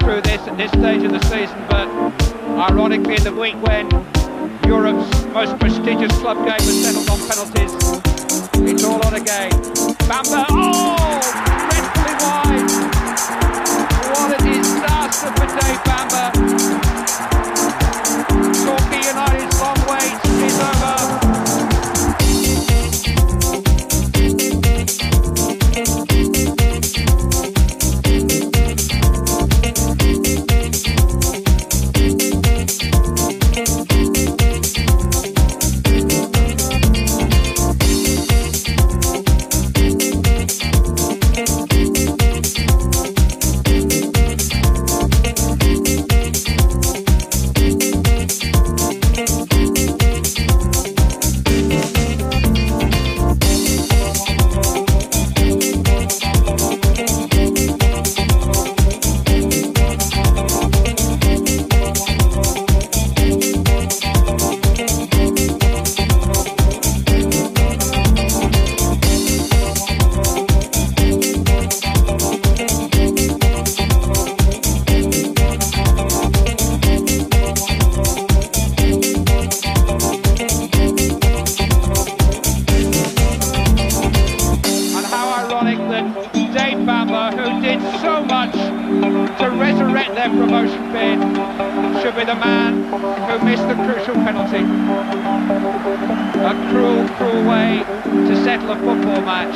through this at this stage of the season, but ironically in the week when Europe's most prestigious club game was settled on penalties, it's all on again. Bamber, oh, dreadfully wide. What a disaster for Dave Bamber. Torquay United's long wait is over. cruel, cruel way to settle a football match.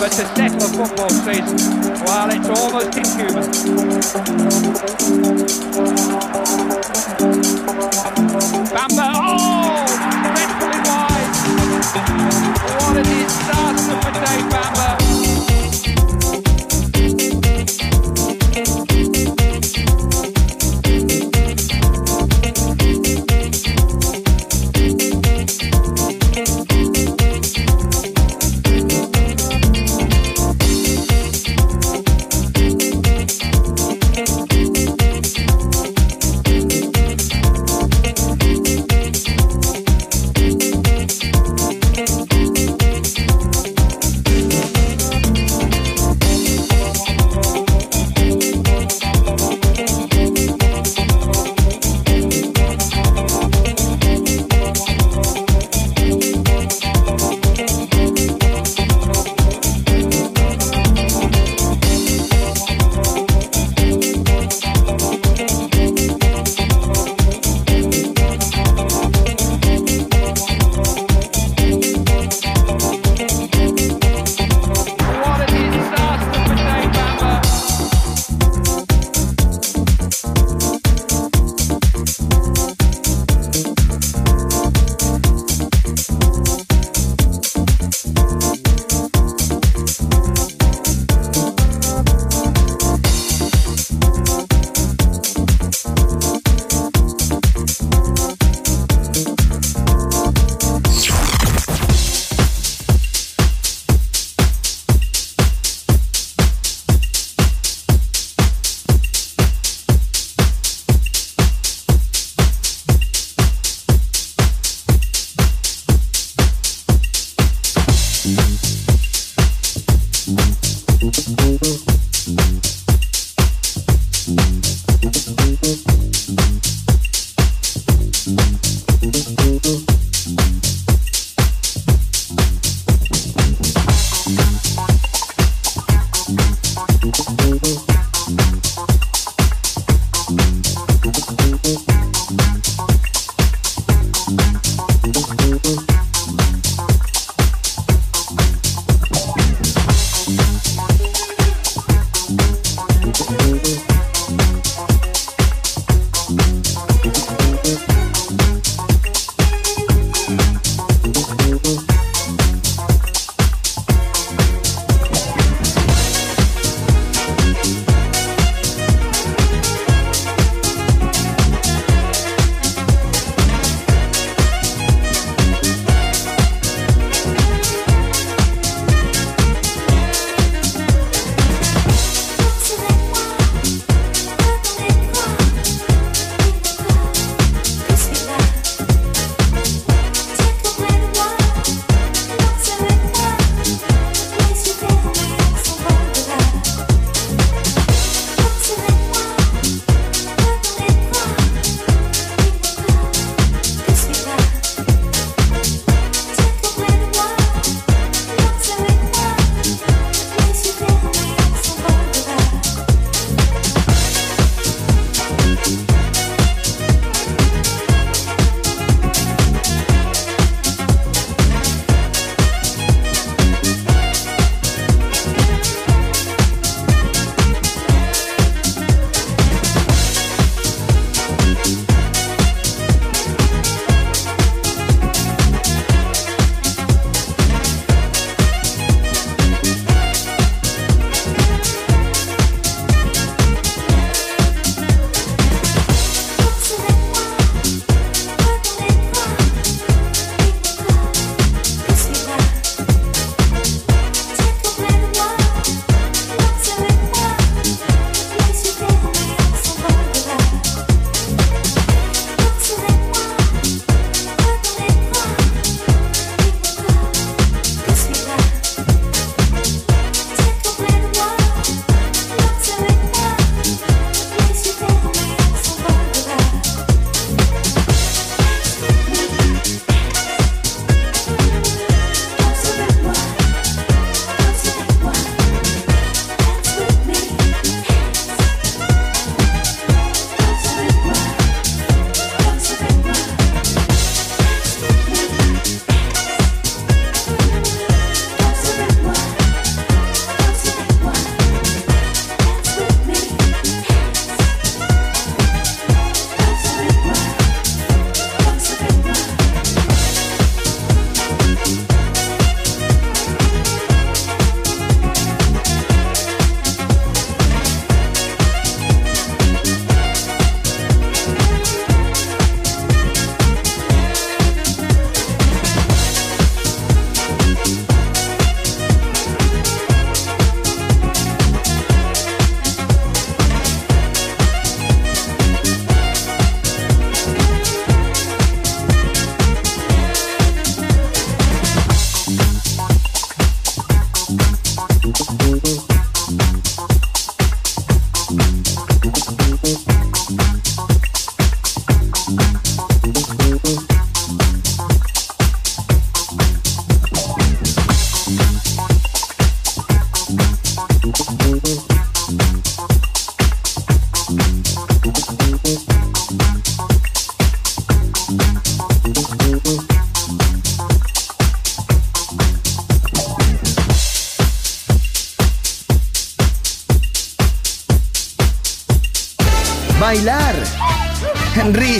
But to settle a football season—well, it's almost inhuman. Bamber,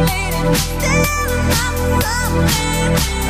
waiting, still I'm loving.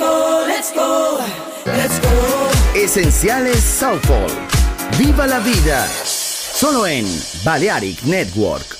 go, let's go, let's go. Esenciales Southall. Viva la vida. Solo en Balearic Network.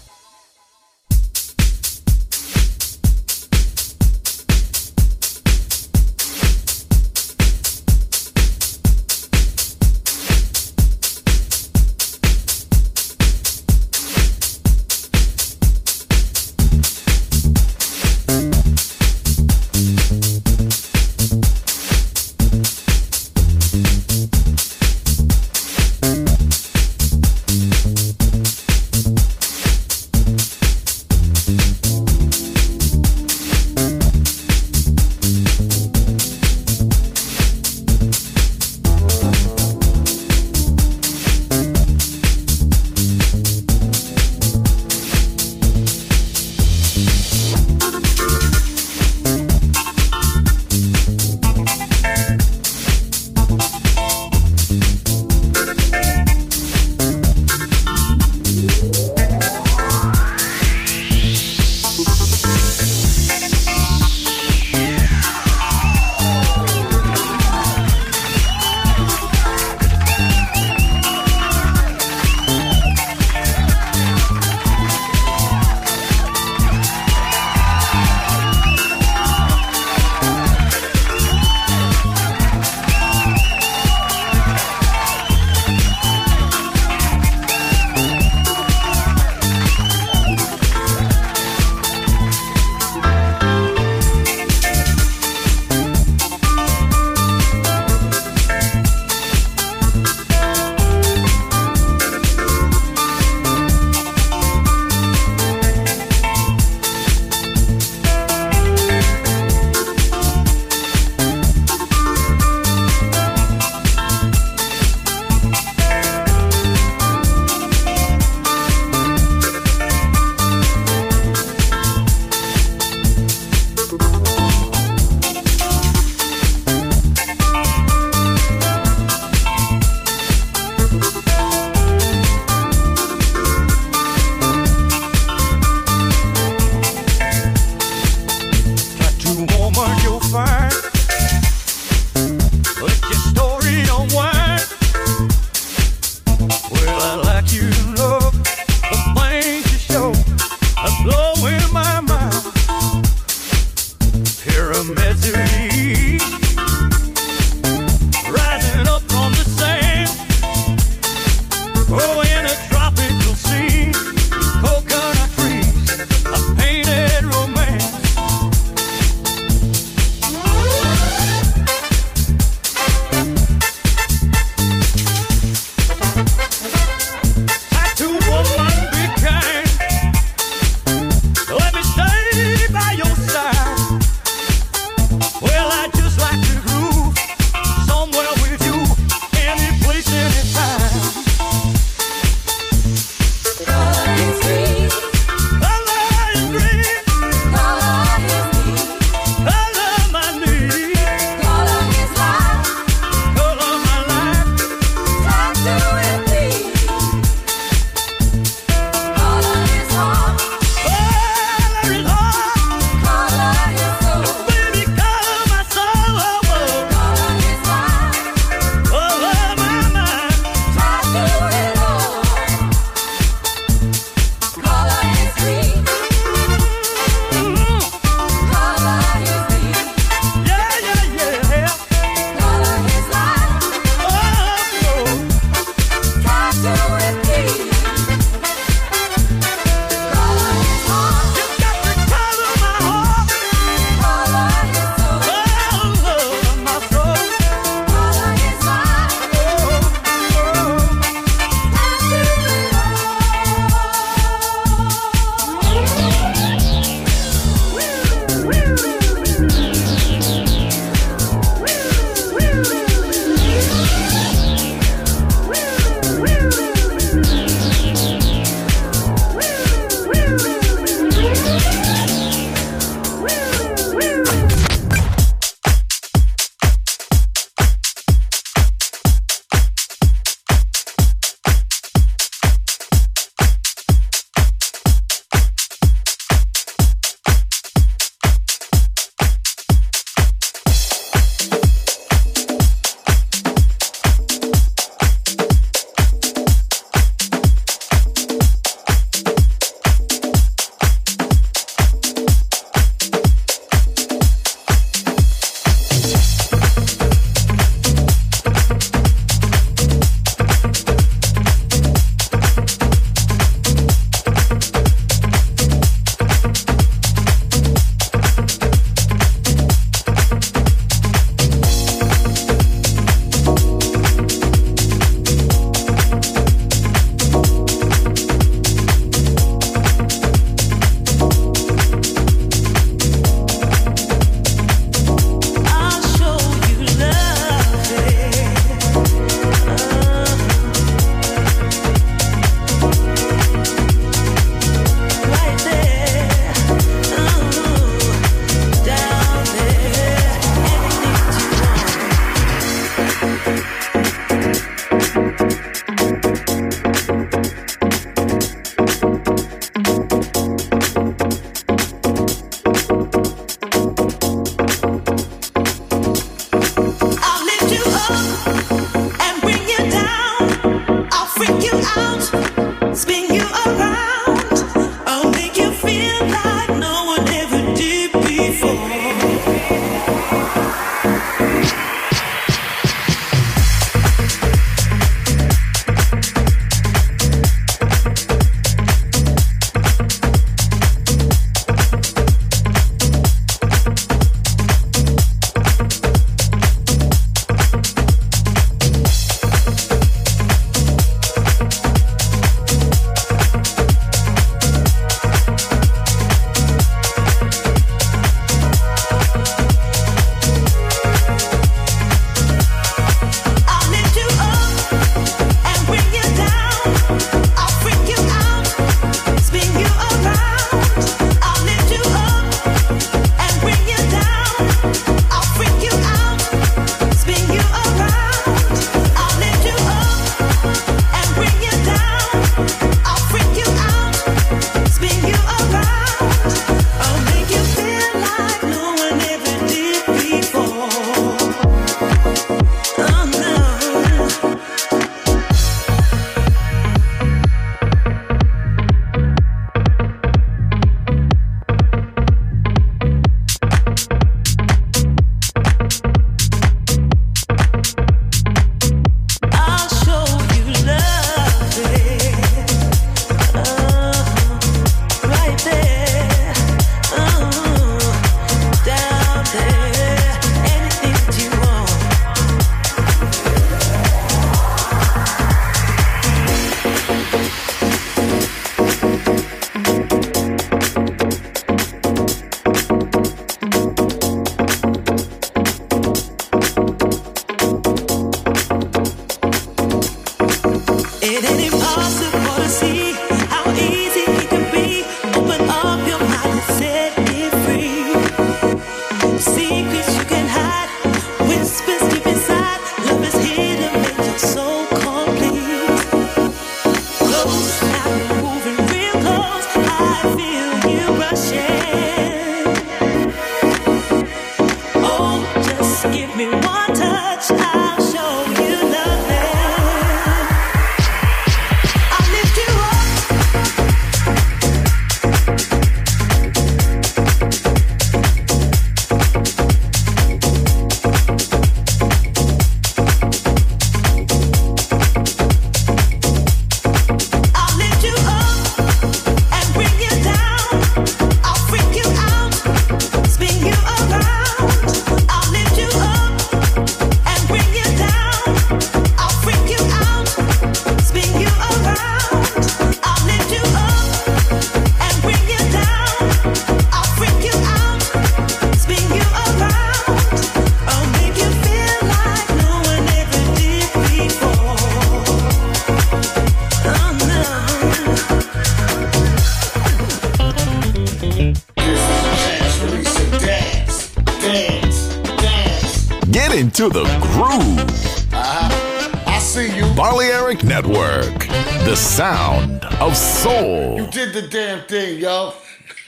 To the groove. Uh, I see you. Balearic Network, the sound of soul. You did the damn thing, yo.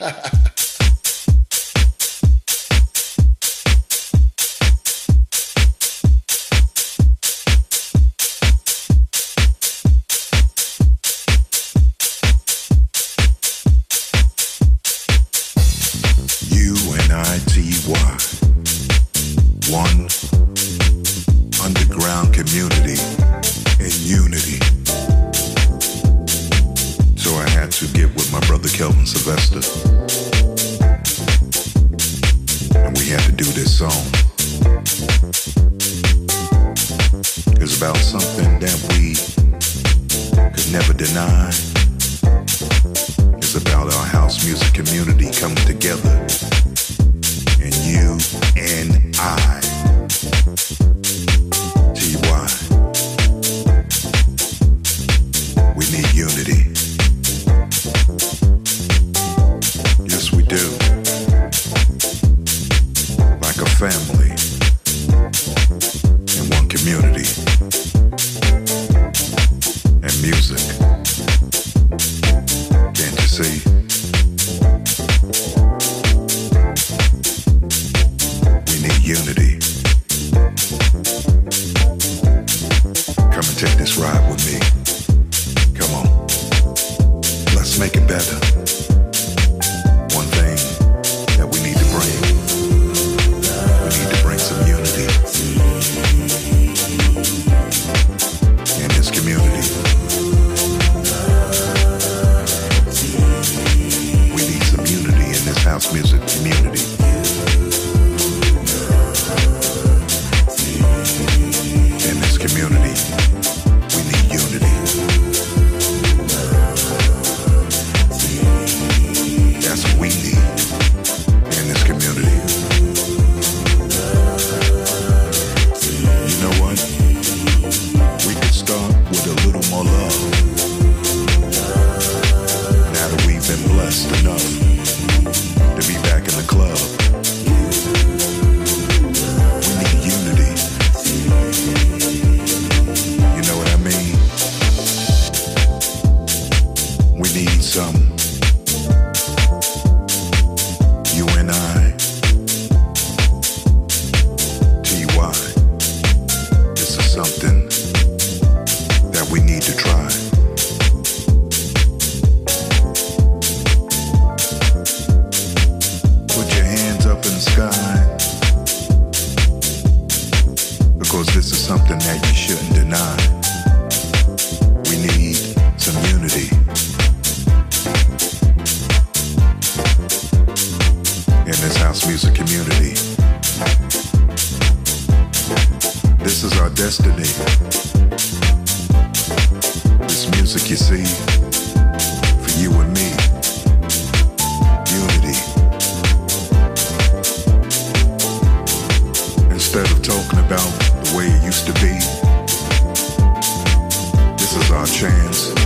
U N I T Y. One sound community in unity. So I had to get with my brother Kelvin Sylvester. And we had to do this song. It's about something that we could never deny. It's about our house music community coming together. And you and I. chance.